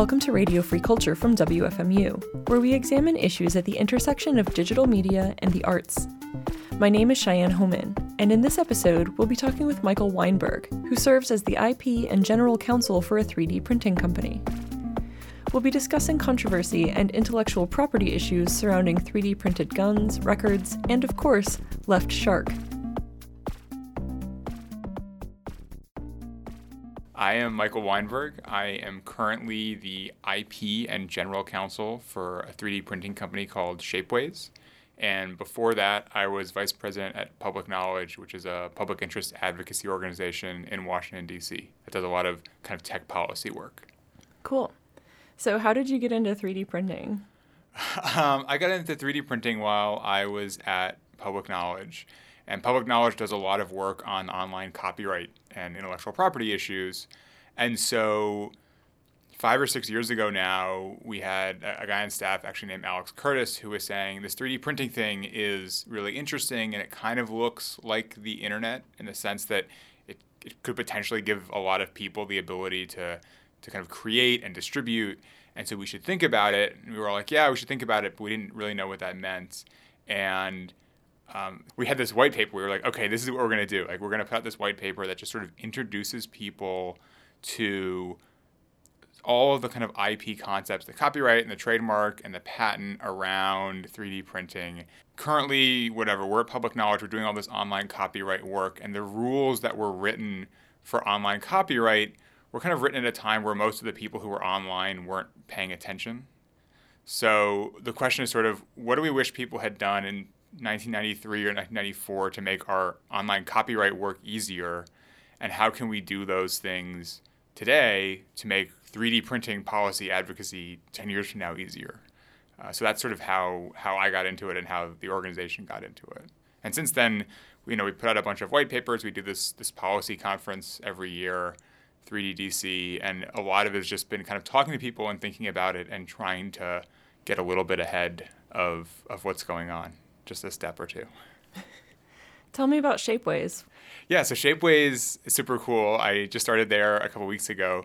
Welcome to Radio Free Culture from WFMU, where we examine issues at the intersection of digital media and the arts. My name is Cheyenne Hohman, and in this episode, we'll be talking with Michael Weinberg, who serves as the IP and general counsel for a 3D printing company. We'll be discussing controversy and intellectual property issues surrounding 3D printed guns, records, and of course, Left Shark, I am Michael Weinberg. I am currently the IP and general counsel for a 3D printing company called Shapeways. And before that, I was vice president at Public Knowledge, which is a public interest advocacy organization in Washington, D.C. that does a lot of kind of tech policy work. Cool. So, how did you get into 3D printing? Um, I got into 3D printing while I was at Public Knowledge. And Public Knowledge does a lot of work on online copyright and intellectual property issues. And so, five or six years ago now, we had a, guy on staff actually named Alex Curtis who was saying this 3D printing thing is really interesting and it kind of looks like the internet in the sense that it, it could potentially give a lot of people the ability to, to kind of create and distribute. And so we should think about it. And we were all like, yeah, we should think about it, but we didn't really know what that meant. And um, we had this white paper. We were like, okay, this is what we're going to do. Like, we're going to put out this white paper that just sort of introduces people to all of the kind of IP concepts, the copyright and the trademark and the patent around 3D printing. Currently, whatever, we're at public knowledge, we're doing all this online copyright work, and the rules that were written for online copyright were kind of written at a time where most of the people who were online weren't paying attention. So the question is sort of what do we wish people had done in 1993 or 1994 to make our online copyright work easier? And how can we do those things today to make 3D printing policy advocacy 10 years from now easier? Uh, so that's sort of how, how I got into it and how the organization got into it. And since then, you know, we put out a bunch of white papers. We do this this policy conference every year, 3DDC, and a lot of it has just been kind of talking to people and thinking about it and trying to get a little bit ahead of, of what's going on just a step or two. Tell me about Shapeways. Yeah, so Shapeways is super cool. I just started there a couple weeks ago.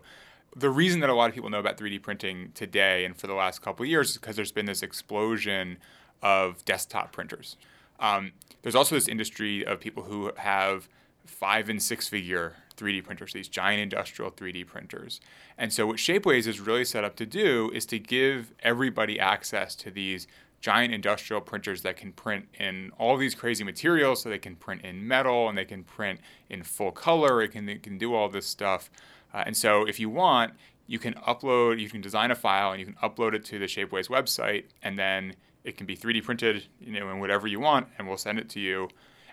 The reason that a lot of people know about 3D printing today and for the last couple years is because there's been this explosion of desktop printers. Um, there's also this industry of people who have five and six figure 3D printers, these giant industrial 3D printers. And so, what Shapeways is really set up to do is to give everybody access to these giant industrial printers that can print in all these crazy materials. So they can print in metal and they can print in full color. It can, it can do all this stuff. Uh, and so if you want, you can upload, you can design a file and you can upload it to the Shapeways website, and then it can be 3D printed, you know, in whatever you want, and we'll send it to you.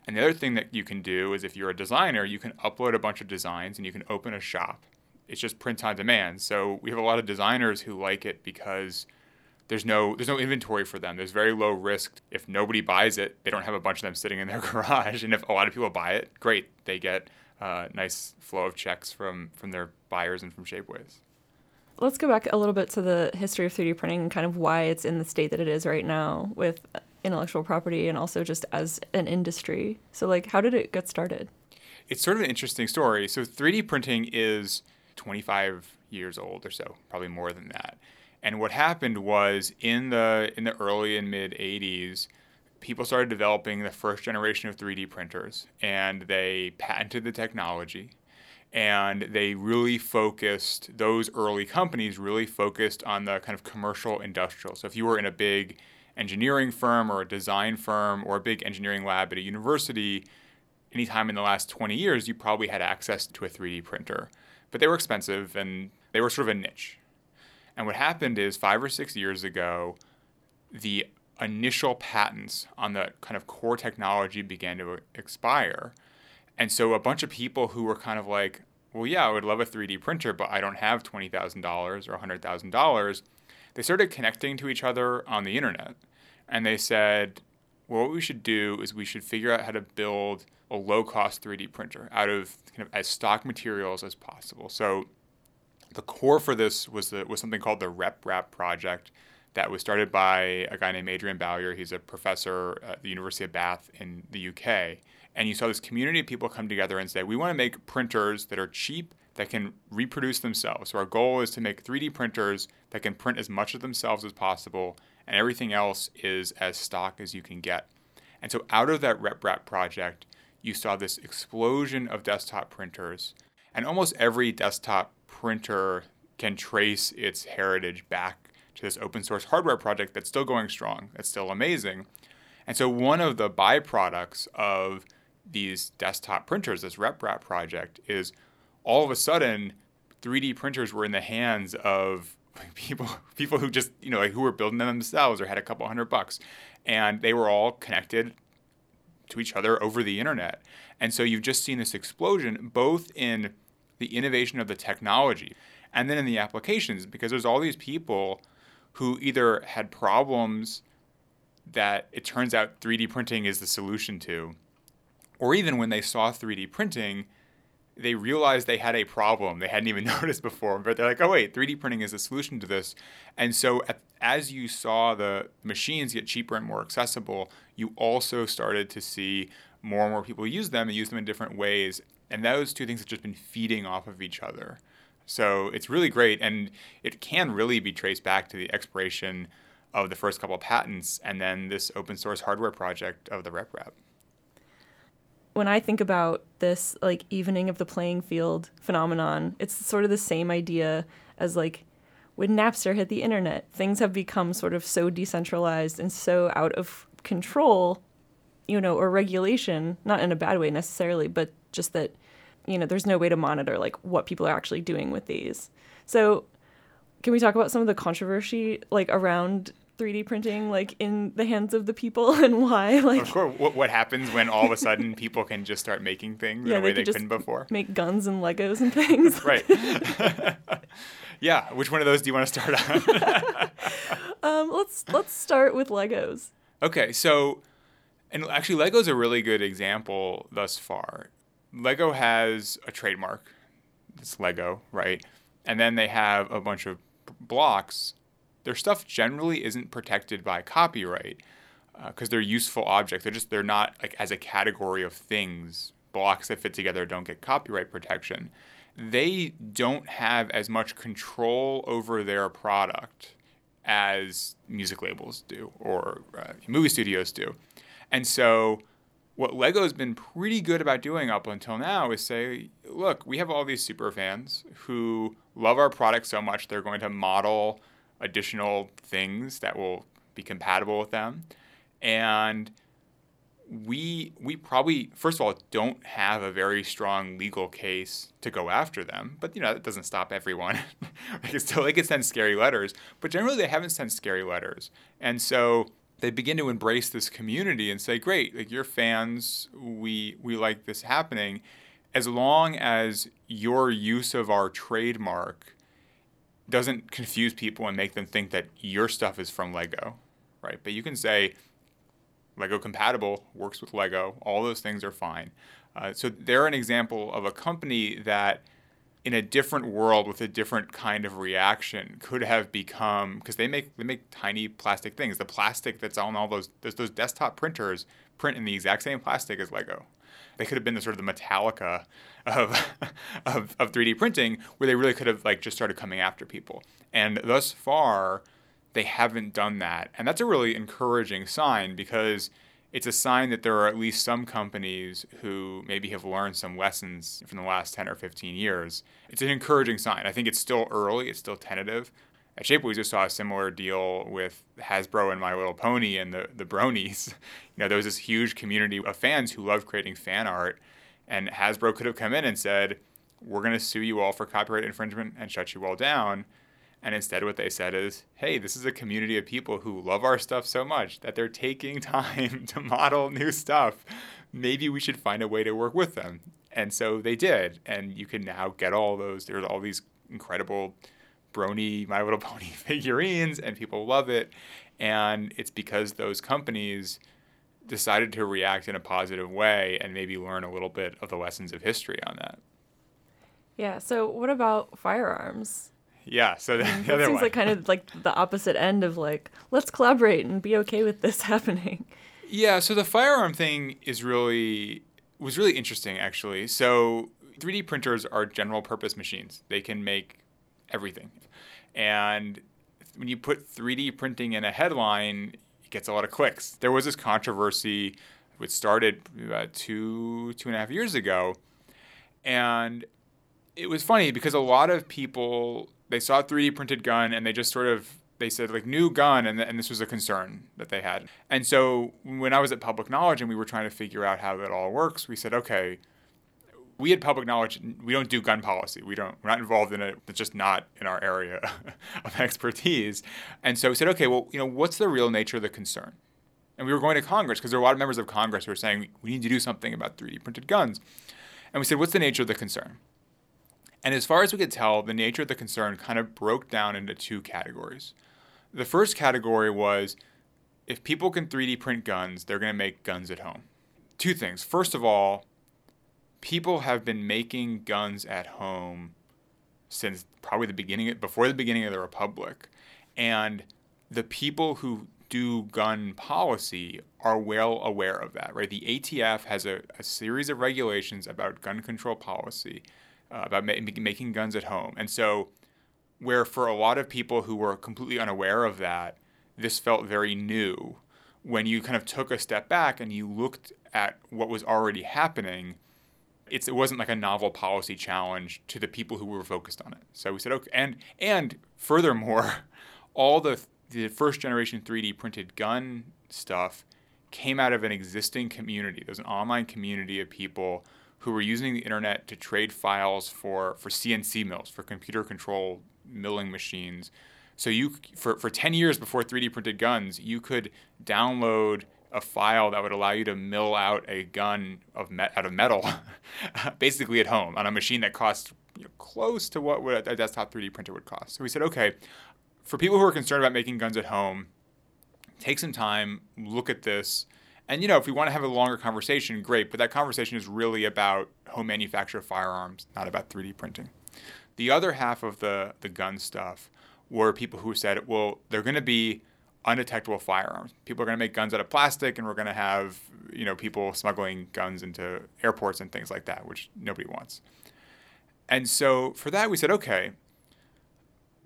And the other thing that you can do is if you're a designer, you can upload a bunch of designs and you can open a shop. It's just print on demand. So we have a lot of designers who like it because there's no there's no inventory for them. There's very low risk. If nobody buys it, they don't have a bunch of them sitting in their garage. And if a lot of people buy it, great, they get a nice flow of checks from from their buyers and from Shapeways. Let's go back a little bit to the history of 3D printing and kind of why it's in the state that it is right now with intellectual property and also just as an industry. So like how did it get started? It's sort of an interesting story. So 3D printing is 25 years old or so, probably more than that. And what happened was in the in the early and mid 80s, people started developing the first generation of 3D printers and they patented the technology and they really focused those early companies really focused on the kind of commercial industrial. So if you were in a big engineering firm or a design firm or a big engineering lab at a university, anytime in the last 20 years, you probably had access to a 3D printer. But they were expensive and they were sort of a niche. And what happened is five or six years ago, the initial patents on the kind of core technology began to expire. And so a bunch of people who were kind of like, well, yeah, I would love a 3D printer, but I don't have $20,000 or $100,000. They started connecting to each other on the internet. And they said, well, what we should do is we should figure out how to build a low cost 3D printer out of kind of as stock materials as possible. So the core for this was the, was something called the RepRap project that was started by a guy named Adrian Bowyer. He's a professor at the University of Bath in the UK. And you saw this community of people come together and say, we want to make printers that are cheap, that can reproduce themselves. So our goal is to make 3D printers that can print as much of themselves as possible, and everything else is as stock as you can get. And so out of that RepRap project, you saw this explosion of desktop printers. And almost every desktop printer can trace its heritage back to this open source hardware project that's still going strong, that's still amazing. And so one of the byproducts of these desktop printers, this RepRap project, is all of a sudden 3D printers were in the hands of people people who just you know like who were building them themselves or had a couple hundred bucks, and they were all connected to each other over the internet. And so you've just seen this explosion both in the innovation of the technology and then in the applications because there's all these people who either had problems that it turns out 3D printing is the solution to, or even when they saw 3D printing, they realized they had a problem they hadn't even noticed before, but they're like, oh, wait, 3D printing is a solution to this. And so as you saw the machines get cheaper and more accessible, you also started to see more and more people use them and use them in different ways. And those two things have just been feeding off of each other. So it's really great, and it can really be traced back to the expiration of the first couple of patents and then this open source hardware project of the RepRap. When I think about this like evening of the playing field phenomenon, it's sort of the same idea as like when Napster hit the internet. Things have become sort of so decentralized and so out of control, you know, or regulation, not in a bad way necessarily, but just that you know, there's no way to monitor like what people are actually doing with these. So, can we talk about some of the controversy like around 3D printing like in the hands of the people and why like of course what, what happens when all of a sudden people can just start making things yeah, in a way they, they couldn't before? make guns and legos and things. Right. Yeah which one of those do you want to start on? Um, let's let's start with legos. Okay so and actually lego's a really good example thus far Lego has a trademark. It's Lego, right? And then they have a bunch of blocks. Their stuff generally isn't protected by copyright because uh, they're useful objects. They're just they're not like as a category of things. Blocks that fit together don't get copyright protection. They don't have as much control over their product as music labels do or uh, movie studios do, and so what Lego's been pretty good about doing up until now is say, look, we have all these super fans who love our product so much they're going to model additional things that will be compatible with them. And we we probably first of all don't have a very strong legal case to go after them, but you know that doesn't stop everyone. like still they can send scary letters, but generally they haven't sent scary letters, and so they begin to embrace this community and say, "Great, like you're fans, we we like this happening." As long as your use of our trademark doesn't confuse people and make them think that your stuff is from Lego, right? But you can say Lego compatible, works with Lego, all those things are fine. Uh, so they're an example of a company that in a different world with a different kind of reaction could have become because they make they make tiny plastic things. The plastic that's on all those those, those desktop printers print in the exact same plastic as Lego. They could have been the sort of the Metallica of, of, of 3D printing, where they really could have like just started coming after people. And thus far, they haven't done that, and that's a really encouraging sign because it's a sign that there are at least some companies who maybe have learned some lessons from the last 10 or 15 years. It's an encouraging sign. I think it's still early, it's still tentative. At Shapeways, we just saw a similar deal with Hasbro and My Little Pony and the, the Bronies. You know, there was this huge community of fans who love creating fan art, and Hasbro could have come in and said, We're going to sue you all for copyright infringement and shut you all down. And instead, what they said is, hey, this is a community of people who love our stuff so much that they're taking time to model new stuff. Maybe we should find a way to work with them. And so they did. And you can now get all those, there's all these incredible Brony My Little Pony figurines, and people love it. And it's because those companies decided to react in a positive way and maybe learn a little bit of the lessons of history on that. Yeah. So what about firearms? Yeah. So the, That the other seems one. like kind of like the opposite end of like let's collaborate and be okay with this happening. Yeah, so the firearm thing is really was really interesting actually. So 3D printers are general purpose machines. They can make everything. And when you put 3D printing in a headline, it gets a lot of clicks. There was this controversy which started about two, two and a half years ago. And it was funny because a lot of people they saw a 3D printed gun and they just sort of they said like new gun and, and this was a concern that they had. And so when i was at public knowledge and we were trying to figure out how that all works we said okay we had public knowledge we don't do gun policy. We don't we're not involved in it. It's just not in our area of expertise. And so we said okay well you know what's the real nature of the concern? And we were going to congress because there were a lot of members of congress who were saying we need to do something about 3d printed guns. And we said what's the nature of the concern and as far as we could tell, the nature of the concern kind of broke down into two categories. The first category was if people can 3D print guns, they're going to make guns at home. Two things. First of all, people have been making guns at home since probably the beginning before the beginning of the republic. And the people who do gun policy are well aware of that, right? The ATF has a, a series of regulations about gun control policy uh, about ma- making guns at home. And so, where for a lot of people who were completely unaware of that, this felt very new. When you kind of took a step back and you looked at what was already happening, it's, it wasn't like a novel policy challenge to the people who were focused on it. So we said, okay, and and furthermore, all the the first generation 3D printed gun stuff came out of an existing community. There's an online community of people who were using the internet to trade files for, for CNC mills, for computer controlled milling machines. So you for, for 10 years before 3D printed guns, you could download a file that would allow you to mill out a gun of me- out of metal, basically at home on a machine that costs you know, close to what would a desktop 3D printer would cost. So we said, okay, for people who are concerned about making guns at home, take some time, look at this, and you know, if we want to have a longer conversation, great. But that conversation is really about home manufacture of firearms, not about 3D printing. The other half of the the gun stuff were people who said, well, they're going to be undetectable firearms. People are going to make guns out of plastic, and we're going to have you know people smuggling guns into airports and things like that, which nobody wants. And so for that, we said, okay.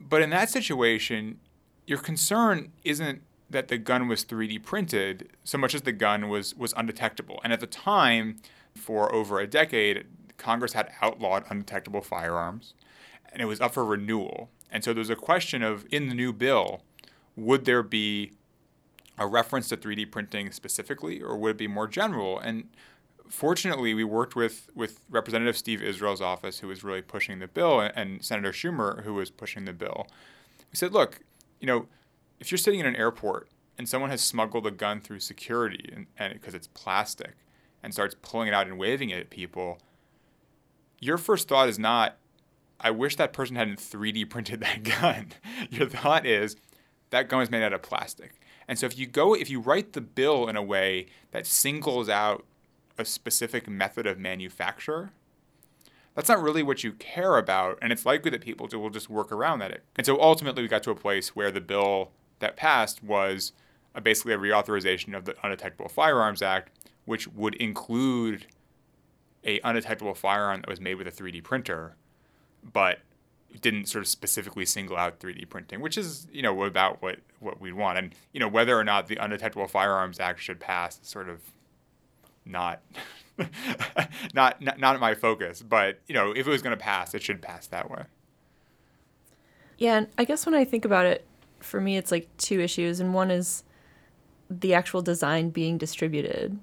But in that situation, your concern isn't that the gun was 3D printed so much as the gun was was undetectable. And at the time, for over a decade, Congress had outlawed undetectable firearms, and it was up for renewal. And so there was a question of in the new bill, would there be a reference to 3D printing specifically, or would it be more general? And fortunately, we worked with with Representative Steve Israel's office, who was really pushing the bill, and Senator Schumer, who was pushing the bill. We said, look, you know if you're sitting in an airport and someone has smuggled a gun through security and, and because it's plastic and starts pulling it out and waving it at people, your first thought is not, I wish that person hadn't 3D printed that gun. your thought is, that gun was made out of plastic. And so if you go, if you write the bill in a way that singles out a specific method of manufacture, that's not really what you care about, and it's likely that people will just work around that. And so ultimately, we got to a place where the bill that passed was a, basically a reauthorization of the Undetectable Firearms Act, which would include a undetectable firearm that was made with a 3D printer, but didn't sort of specifically single out 3D printing, which is you know about what what we want. And you know whether or not the Undetectable Firearms Act should pass, sort of not. not, not not my focus, but you know, if it was going to pass, it should pass that way. Yeah, and I guess when I think about it, for me, it's like two issues, and one is the actual design being distributed.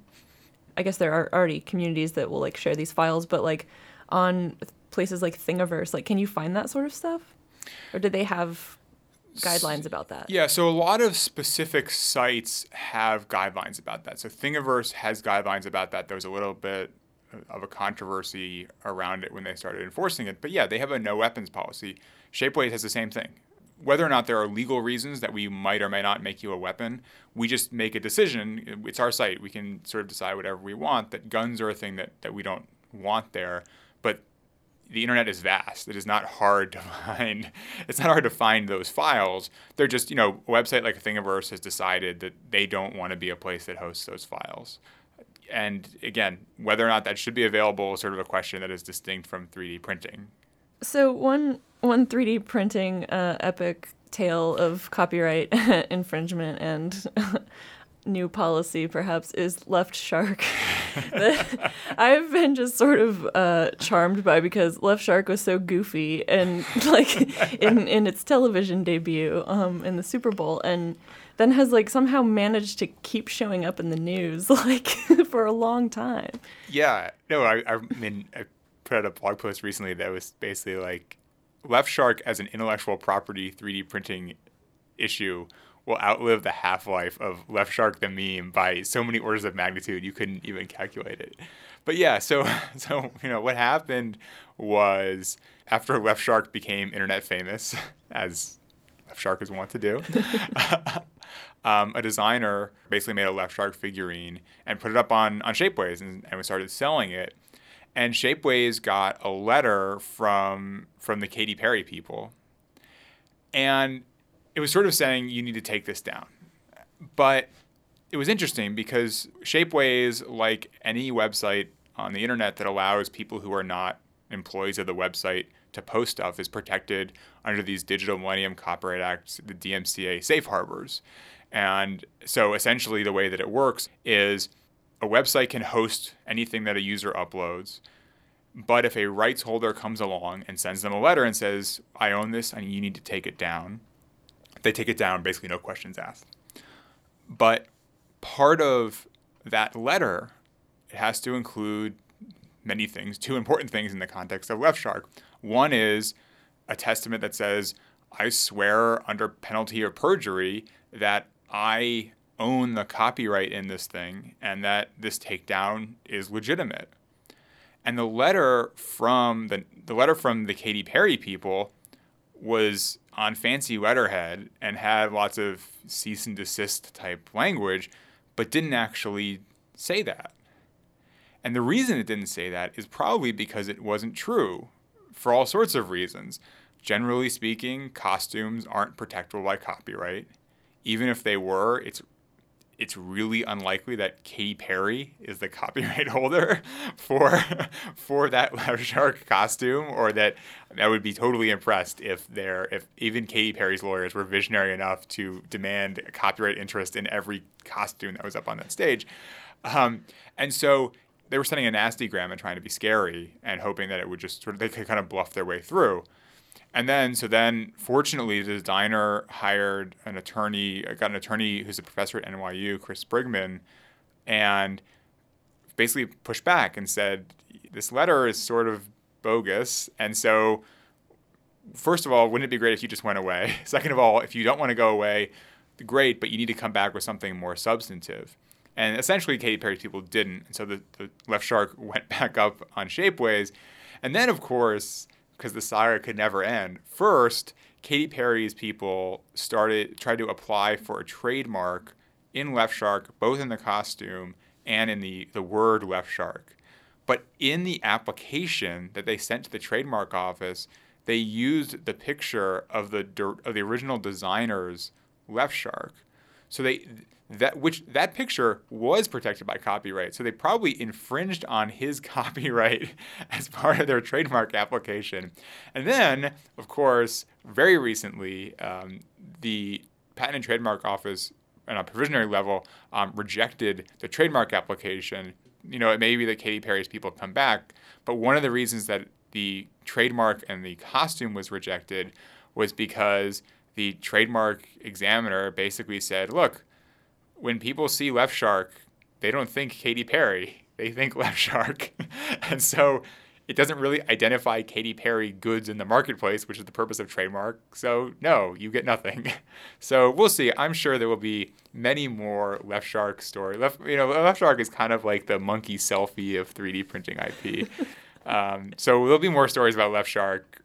I guess there are already communities that will like share these files, but like on places like Thingiverse, like can you find that sort of stuff, or do they have guidelines about that? Yeah, so a lot of specific sites have guidelines about that. So Thingiverse has guidelines about that. There was a little bit of a controversy around it when they started enforcing it, but yeah, they have a no weapons policy. Shapeways has the same thing. Whether or not there are legal reasons that we might or may not make you a weapon, we just make a decision. It's our site. We can sort of decide whatever we want. That guns are a thing that, that we don't want there. But the internet is vast. It is not hard to find. It's not hard to find those files. They're just, you know, a website like Thingiverse has decided that they don't want to be a place that hosts those files. And again, whether or not that should be available is sort of a question that is distinct from 3D printing. So one one 3D printing uh, epic tale of copyright infringement and new policy perhaps is Left Shark. I've been just sort of uh, charmed by because Left Shark was so goofy and like in in its television debut um, in the Super Bowl and then has like somehow managed to keep showing up in the news like for a long time. Yeah, no, I, I mean I put out a blog post recently that was basically like Left Shark as an intellectual property 3D printing issue will outlive the half life of Left Shark the meme by so many orders of magnitude you couldn't even calculate it. But yeah, so so you know what happened was after Left Shark became internet famous, as Left Shark is wont to do, um, a designer basically made a Left Shark figurine and put it up on on Shapeways and, and we started selling it. And Shapeways got a letter from from the Katy Perry people, and it was sort of saying you need to take this down. But it was interesting because Shapeways, like any website on the internet that allows people who are not employees of the website to post stuff, is protected under these Digital Millennium Copyright Acts, the DMCA safe harbors. And so essentially, the way that it works is a website can host anything that a user uploads. But if a rights holder comes along and sends them a letter and says, I own this and you need to take it down, they take it down, basically no questions asked. But part of that letter, it has to include many things, two important things in the context of Left Shark. One is a testament that says, I swear under penalty of perjury that I own the copyright in this thing and that this takedown is legitimate. And the letter from the, the letter from the Katy Perry people was on fancy letterhead and had lots of cease and desist type language, but didn't actually say that. And the reason it didn't say that is probably because it wasn't true for all sorts of reasons. Generally speaking, costumes aren't protectable by copyright. Even if they were, it's it's really unlikely that Katy Perry is the copyright holder for for that Shark costume, or that I would be totally impressed if there if even Katy Perry's lawyers were visionary enough to demand copyright interest in every costume that was up on that stage. Um, and so they were sending a nasty gram and trying to be scary and hoping that it would just sort of they could kind of bluff their way through. And then, so then, fortunately, the designer hired an attorney, got an attorney who's a professor at NYU, Chris Sprigman, and basically pushed back and said, this letter is sort of bogus. And so, first of all, wouldn't it be great if you just went away? Second of all, if you don't want to go away, great, but you need to come back with something more substantive. And essentially, Katy Perry's people didn't. And so the, the Left Shark went back up on Shapeways. And then, of course, because the saga could never end. First, Katy Perry's people started tried to apply for a trademark in Left Shark, both in the costume and in the, the word Left Shark. But in the application that they sent to the trademark office, they used the picture of the of the original designer's Left Shark. So they that which that picture was protected by copyright. So they probably infringed on his copyright as part of their trademark application. And then, of course, very recently, um, the Patent and Trademark Office, on a provisionary level, um, rejected the trademark application. You know, it may be that Katy Perry's people come back, but one of the reasons that the trademark and the costume was rejected was because the trademark examiner basically said, look, when people see Left Shark, they don't think Katy Perry. They think Left Shark. and so it doesn't really identify Katy Perry goods in the marketplace, which is the purpose of trademark. So no, you get nothing. so we'll see. I'm sure there will be many more Left Shark stories. Left, you know, Left Shark is kind of like the monkey selfie of 3D printing IP. um, so there'll be more stories about Left Shark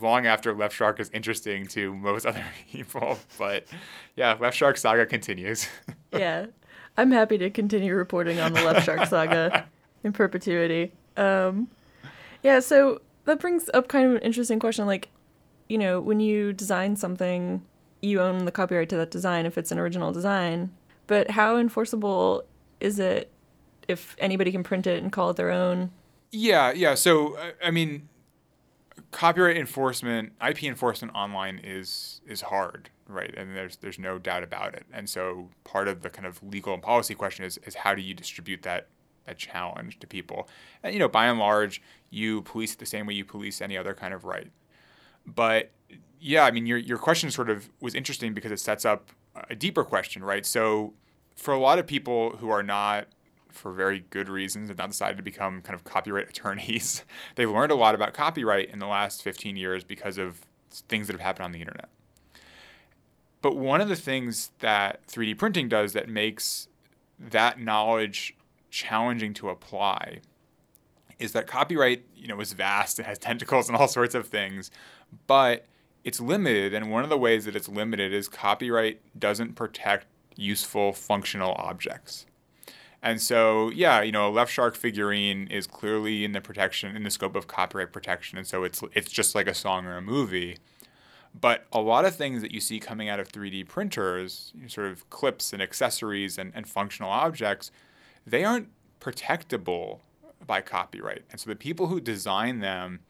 long after Left Shark is interesting to most other people. But yeah, Left Shark saga continues. Yeah, I'm happy to continue reporting on the Left Shark saga in perpetuity. Um, yeah, so that brings up kind of an interesting question. Like, you know, when you design something, you own the copyright to that design if it's an original design. But how enforceable is it if anybody can print it and call it their own? Yeah, yeah. So I mean, copyright enforcement, IP enforcement online is is hard, right? And there's there's no doubt about it. And so part of the kind of legal and policy question is is how do you distribute that that challenge to people? And you know, by and large, you police the same way you police any other kind of right. But yeah, I mean, your your question sort of was interesting because it sets up a deeper question, right? So for a lot of people who are not for very good reasons have now decided to become kind of copyright attorneys. They've learned a lot about copyright in the last 15 years because of things that have happened on the internet. But one of the things that 3D printing does that makes that knowledge challenging to apply is that copyright, you know, is vast, it has tentacles and all sorts of things, but it's limited and one of the ways that it's limited is copyright doesn't protect useful functional objects. And so, yeah, you know, a left shark figurine is clearly in the protection in the scope of copyright protection, and so it's it's just like a song or a movie. But a lot of things that you see coming out of 3D printers, you know, sort of clips and accessories and, and functional objects, they aren't protectable by copyright. And so the people who design them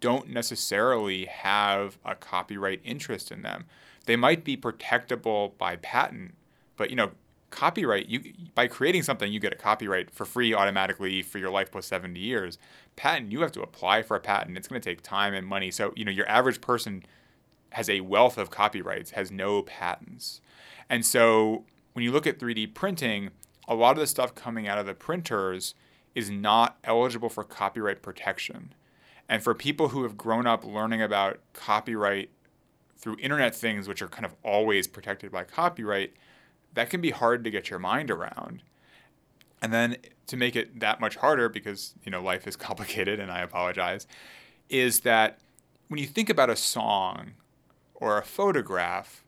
don't necessarily have a copyright interest in them. They might be protectable by patent, but you know, copyright you by creating something you get a copyright for free automatically for your life plus 70 years. Patent you have to apply for a patent. It's going to take time and money. So you know your average person has a wealth of copyrights has no patents. And so when you look at 3d printing a lot of the stuff coming out of the printers is not eligible for copyright protection. And for people who have grown up learning about copyright through internet things which are kind of always protected by copyright that can be hard to get your mind around. And then to make it that much harder, because you know life is complicated, and I apologize, is that when you think about a song or a photograph,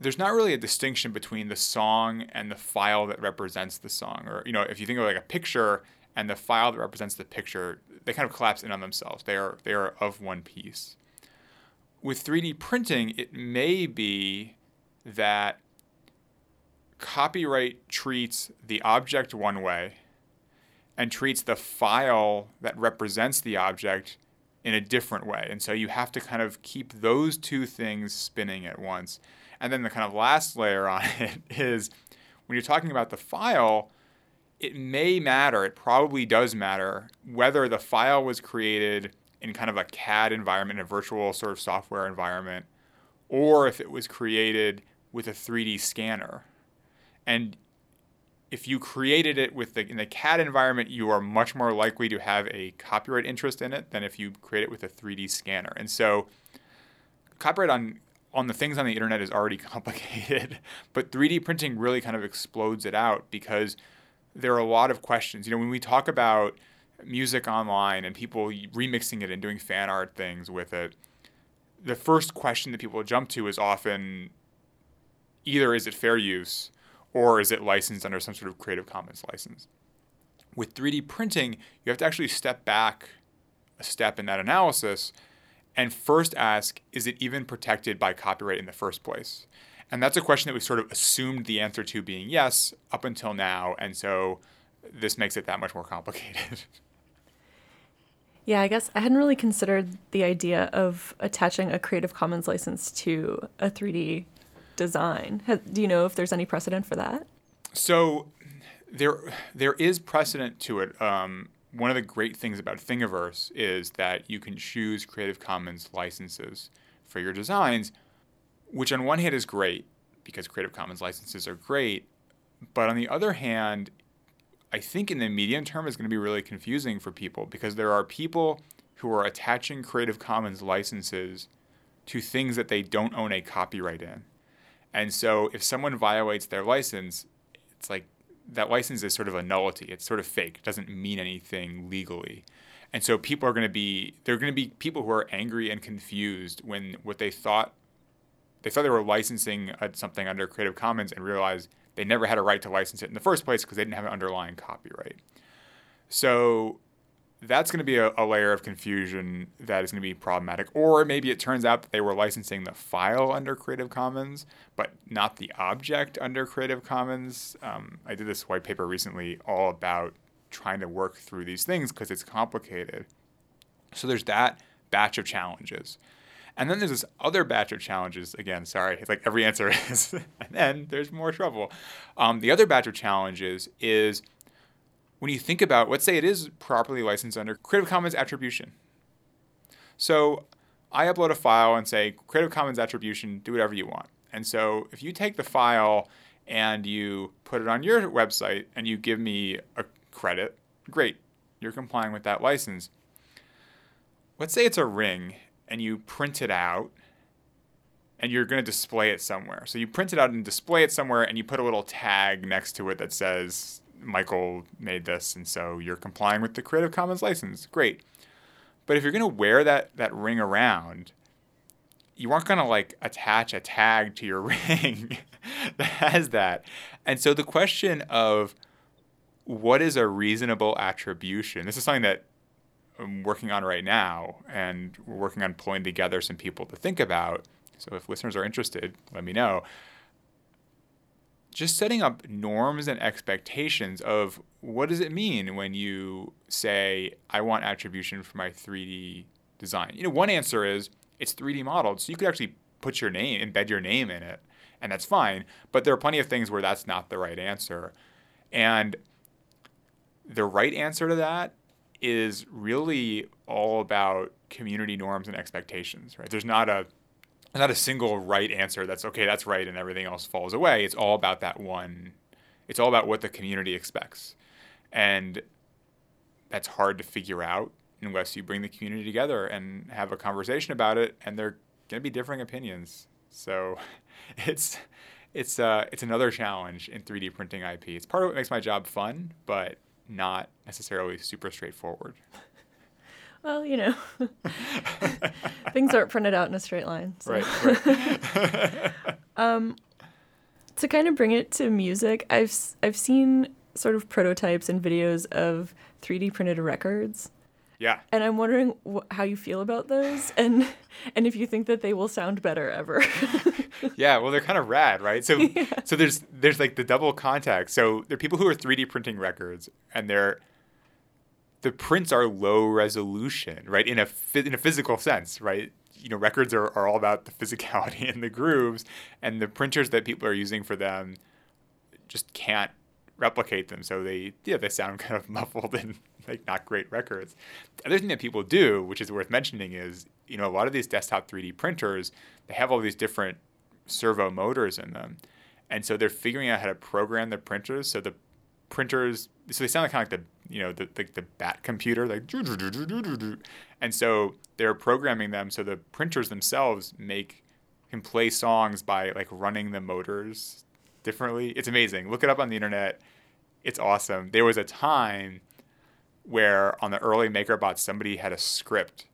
there's not really a distinction between the song and the file that represents the song. Or you know, if you think of like a picture and the file that represents the picture, they kind of collapse in on themselves. They are they are of one piece. With 3D printing, it may be that copyright treats the object one way and treats the file that represents the object in a different way. And so you have to kind of keep those two things spinning at once. And then the kind of last layer on it is when you're talking about the file, it may matter, it probably does matter, whether the file was created in kind of a CAD environment, a virtual sort of software environment, or if it was created with a 3D scanner. And if you created it with the, in the CAD environment, you are much more likely to have a copyright interest in it than if you create it with a 3D scanner. And so, copyright on on the things on the internet is already complicated, but 3D printing really kind of explodes it out because there are a lot of questions. You know, when we talk about music online and people remixing it and doing fan art things with it, the first question that people jump to is often either is it fair use or is it licensed under some sort of Creative Commons license? With 3D printing, you have to actually step back a step in that analysis and first ask is it even protected by copyright in the first place? And that's a question that we sort of assumed the answer to being yes up until now. And so this makes it that much more complicated. Yeah, I guess I hadn't really considered the idea of attaching a Creative Commons license to a 3D design. Do you know if there's any precedent for that? So there there is precedent to it. Um, one of the great things about Thingiverse is that you can choose Creative Commons licenses for your designs, which on one hand is great because Creative Commons licenses are great, but on the other hand, I think in the medium term is going to be really confusing for people because there are people who are attaching Creative Commons licenses to things that they don't own a copyright in. And so if someone violates their license, it's like that license is sort of a nullity. It's sort of fake. It doesn't mean anything legally. And so people are going to be there are going to be people who are angry and confused when what they thought they thought they were licensing something under Creative Commons and realized they never had a right to license it in the first place because they didn't have an underlying copyright. So that's going to be a, a, layer of confusion that is going to be problematic. Or maybe it turns out that they were licensing the file under Creative Commons, but not the object under Creative Commons. Um, I did this white paper recently all about trying to work through these things because it's complicated. So there's that batch of challenges. And then there's this other batch of challenges. Again, sorry, it's like every answer is. and then there's more trouble. Um, the other batch of challenges is when you think about, let's say it is properly licensed under Creative Commons attribution. So I upload a file and say, Creative Commons attribution, do whatever you want. And so if you take the file and you put it on your website and you give me a credit, great, you're complying with that license. Let's say it's a ring and you print it out and you're going to display it somewhere. So you print it out and display it somewhere and you put a little tag next to it that says Michael made this, and so you're complying with the Creative Commons license. Great. But if you're going to wear that, that ring around, you aren't going to like attach a tag to your ring that has that. And so the question of what is a reasonable attribution, this is something that I'm working on right now, and we're working on pulling together some people to think about. So if listeners are interested, let me know just setting up norms and expectations of what does it mean when you say I want attribution for my 3D design. You know, one answer is it's 3D modeled, so you could actually put your name, embed your name in it, and that's fine. But there are plenty of things where that's not the right answer. And the right answer to that is really all about community norms and expectations, right? There's not a not a single right answer that's okay, that's right, and everything else falls away. It's all about that one. It's all about what the community expects. And that's hard to figure out unless you bring the community together and have a conversation about it. And they're going to be differing opinions. So it's it's uh, it's another challenge in 3D printing IP. It's part of what makes my job fun, but not necessarily super straightforward. Well, you know, things aren't printed out in a straight line. So. Right. right. um, to kind of bring it to music, I've I've seen sort of prototypes and videos of 3D printed records. Yeah. And I'm wondering wh- how you feel about those, and and if you think that they will sound better ever. yeah, well, they're kind of rad, right? So yeah. so there's there's like the double contact. So there are people who are 3D printing records, and they're the prints are low resolution, right? In a in a physical sense, right? You know, records are, are all about the physicality and the grooves, and the printers that people are using for them just can't replicate them. So they yeah, they sound kind of muffled and like not great records. The other thing that people do, which is worth mentioning, is you know a lot of these desktop 3D printers they have all these different servo motors in them, and so they're figuring out how to program the printers so the printers so they sound kind of like the you know the, the, the bat computer like and so they're programming them so the printers themselves make can play songs by like running the motors differently. It's amazing. Look it up on the internet. It's awesome. There was a time where on the early makerbot somebody had a script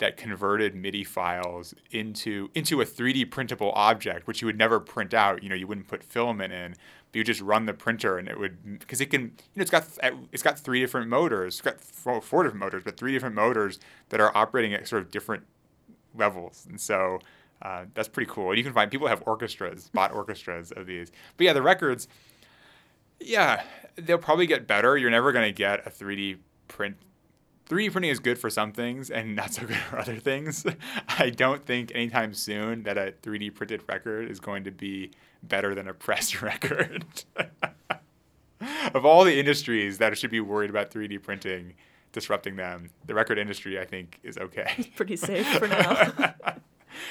that converted MIDI files into into a 3D printable object, which you would never print out. You know, you wouldn't put filament in, but you just run the printer and it would because it can you know it's got it's got three different motors it's got four, four different motors but three different motors that are operating at sort of different levels. And so uh, that's pretty cool. And you can find people have orchestras bought orchestras of these. But yeah the records yeah they'll probably get better. You're never going to get a 3d print 3D printing is good for some things and not so good for other things. I don't think anytime soon that a 3D printed record is going to be better than a pressed record. of all the industries that should be worried about 3D printing disrupting them, the record industry, I think, is okay. It's pretty safe for now.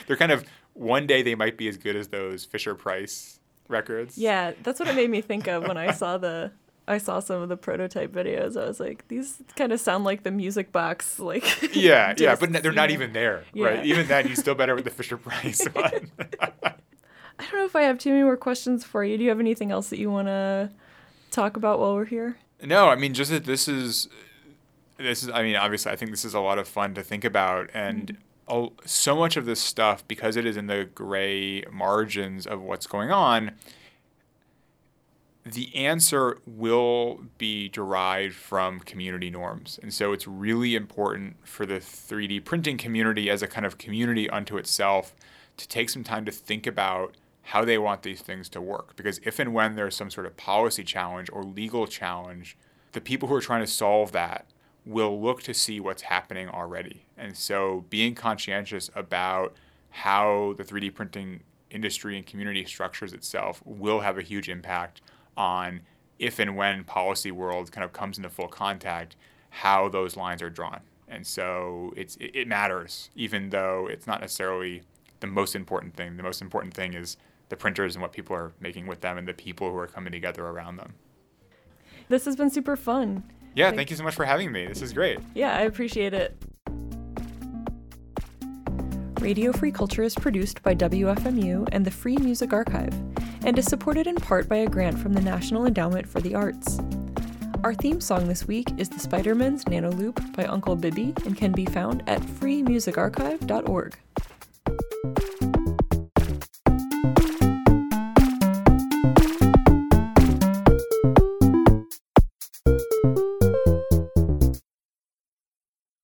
They're kind of one day they might be as good as those Fisher Price records. Yeah, that's what it made me think of when I saw the I saw some of the prototype videos. I was like, these kind of sound like the music box, like. Yeah, yeah, but they're not even there, yeah. right? Even then, you still better with the Fisher Price one. I don't know if I have too many more questions for you. Do you have anything else that you want to talk about while we're here? No, I mean, just that this is. this is, I mean, obviously, I think this is a lot of fun to think about. And mm-hmm. so much of this stuff, because it is in the gray margins of what's going on, the answer will be derived from community norms. And so it's really important for the 3D printing community as a kind of community unto itself to take some time to think about how they want these things to work. Because if and when there's some sort of policy challenge or legal challenge, the people who are trying to solve that will look to see what's happening already. And so being conscientious about how the 3D printing industry and community structures itself will have a huge impact on if and when policy world kind of comes into full contact, how those lines are drawn. And so it's it, matters, even though it's not necessarily the most important thing. The most important thing is the printers and what people are making with them and the people who are coming together around them. This has been super fun. Yeah, thank you so much for having me. This is great. Yeah, I appreciate it. Radio Free Culture is produced by WFMU and the Free Music Archive and is supported in part by a grant from the National Endowment for the Arts. Our theme song this week is The Spider-Man's Nano Loop by Uncle Bibby and can be found at freemusicarchive.org.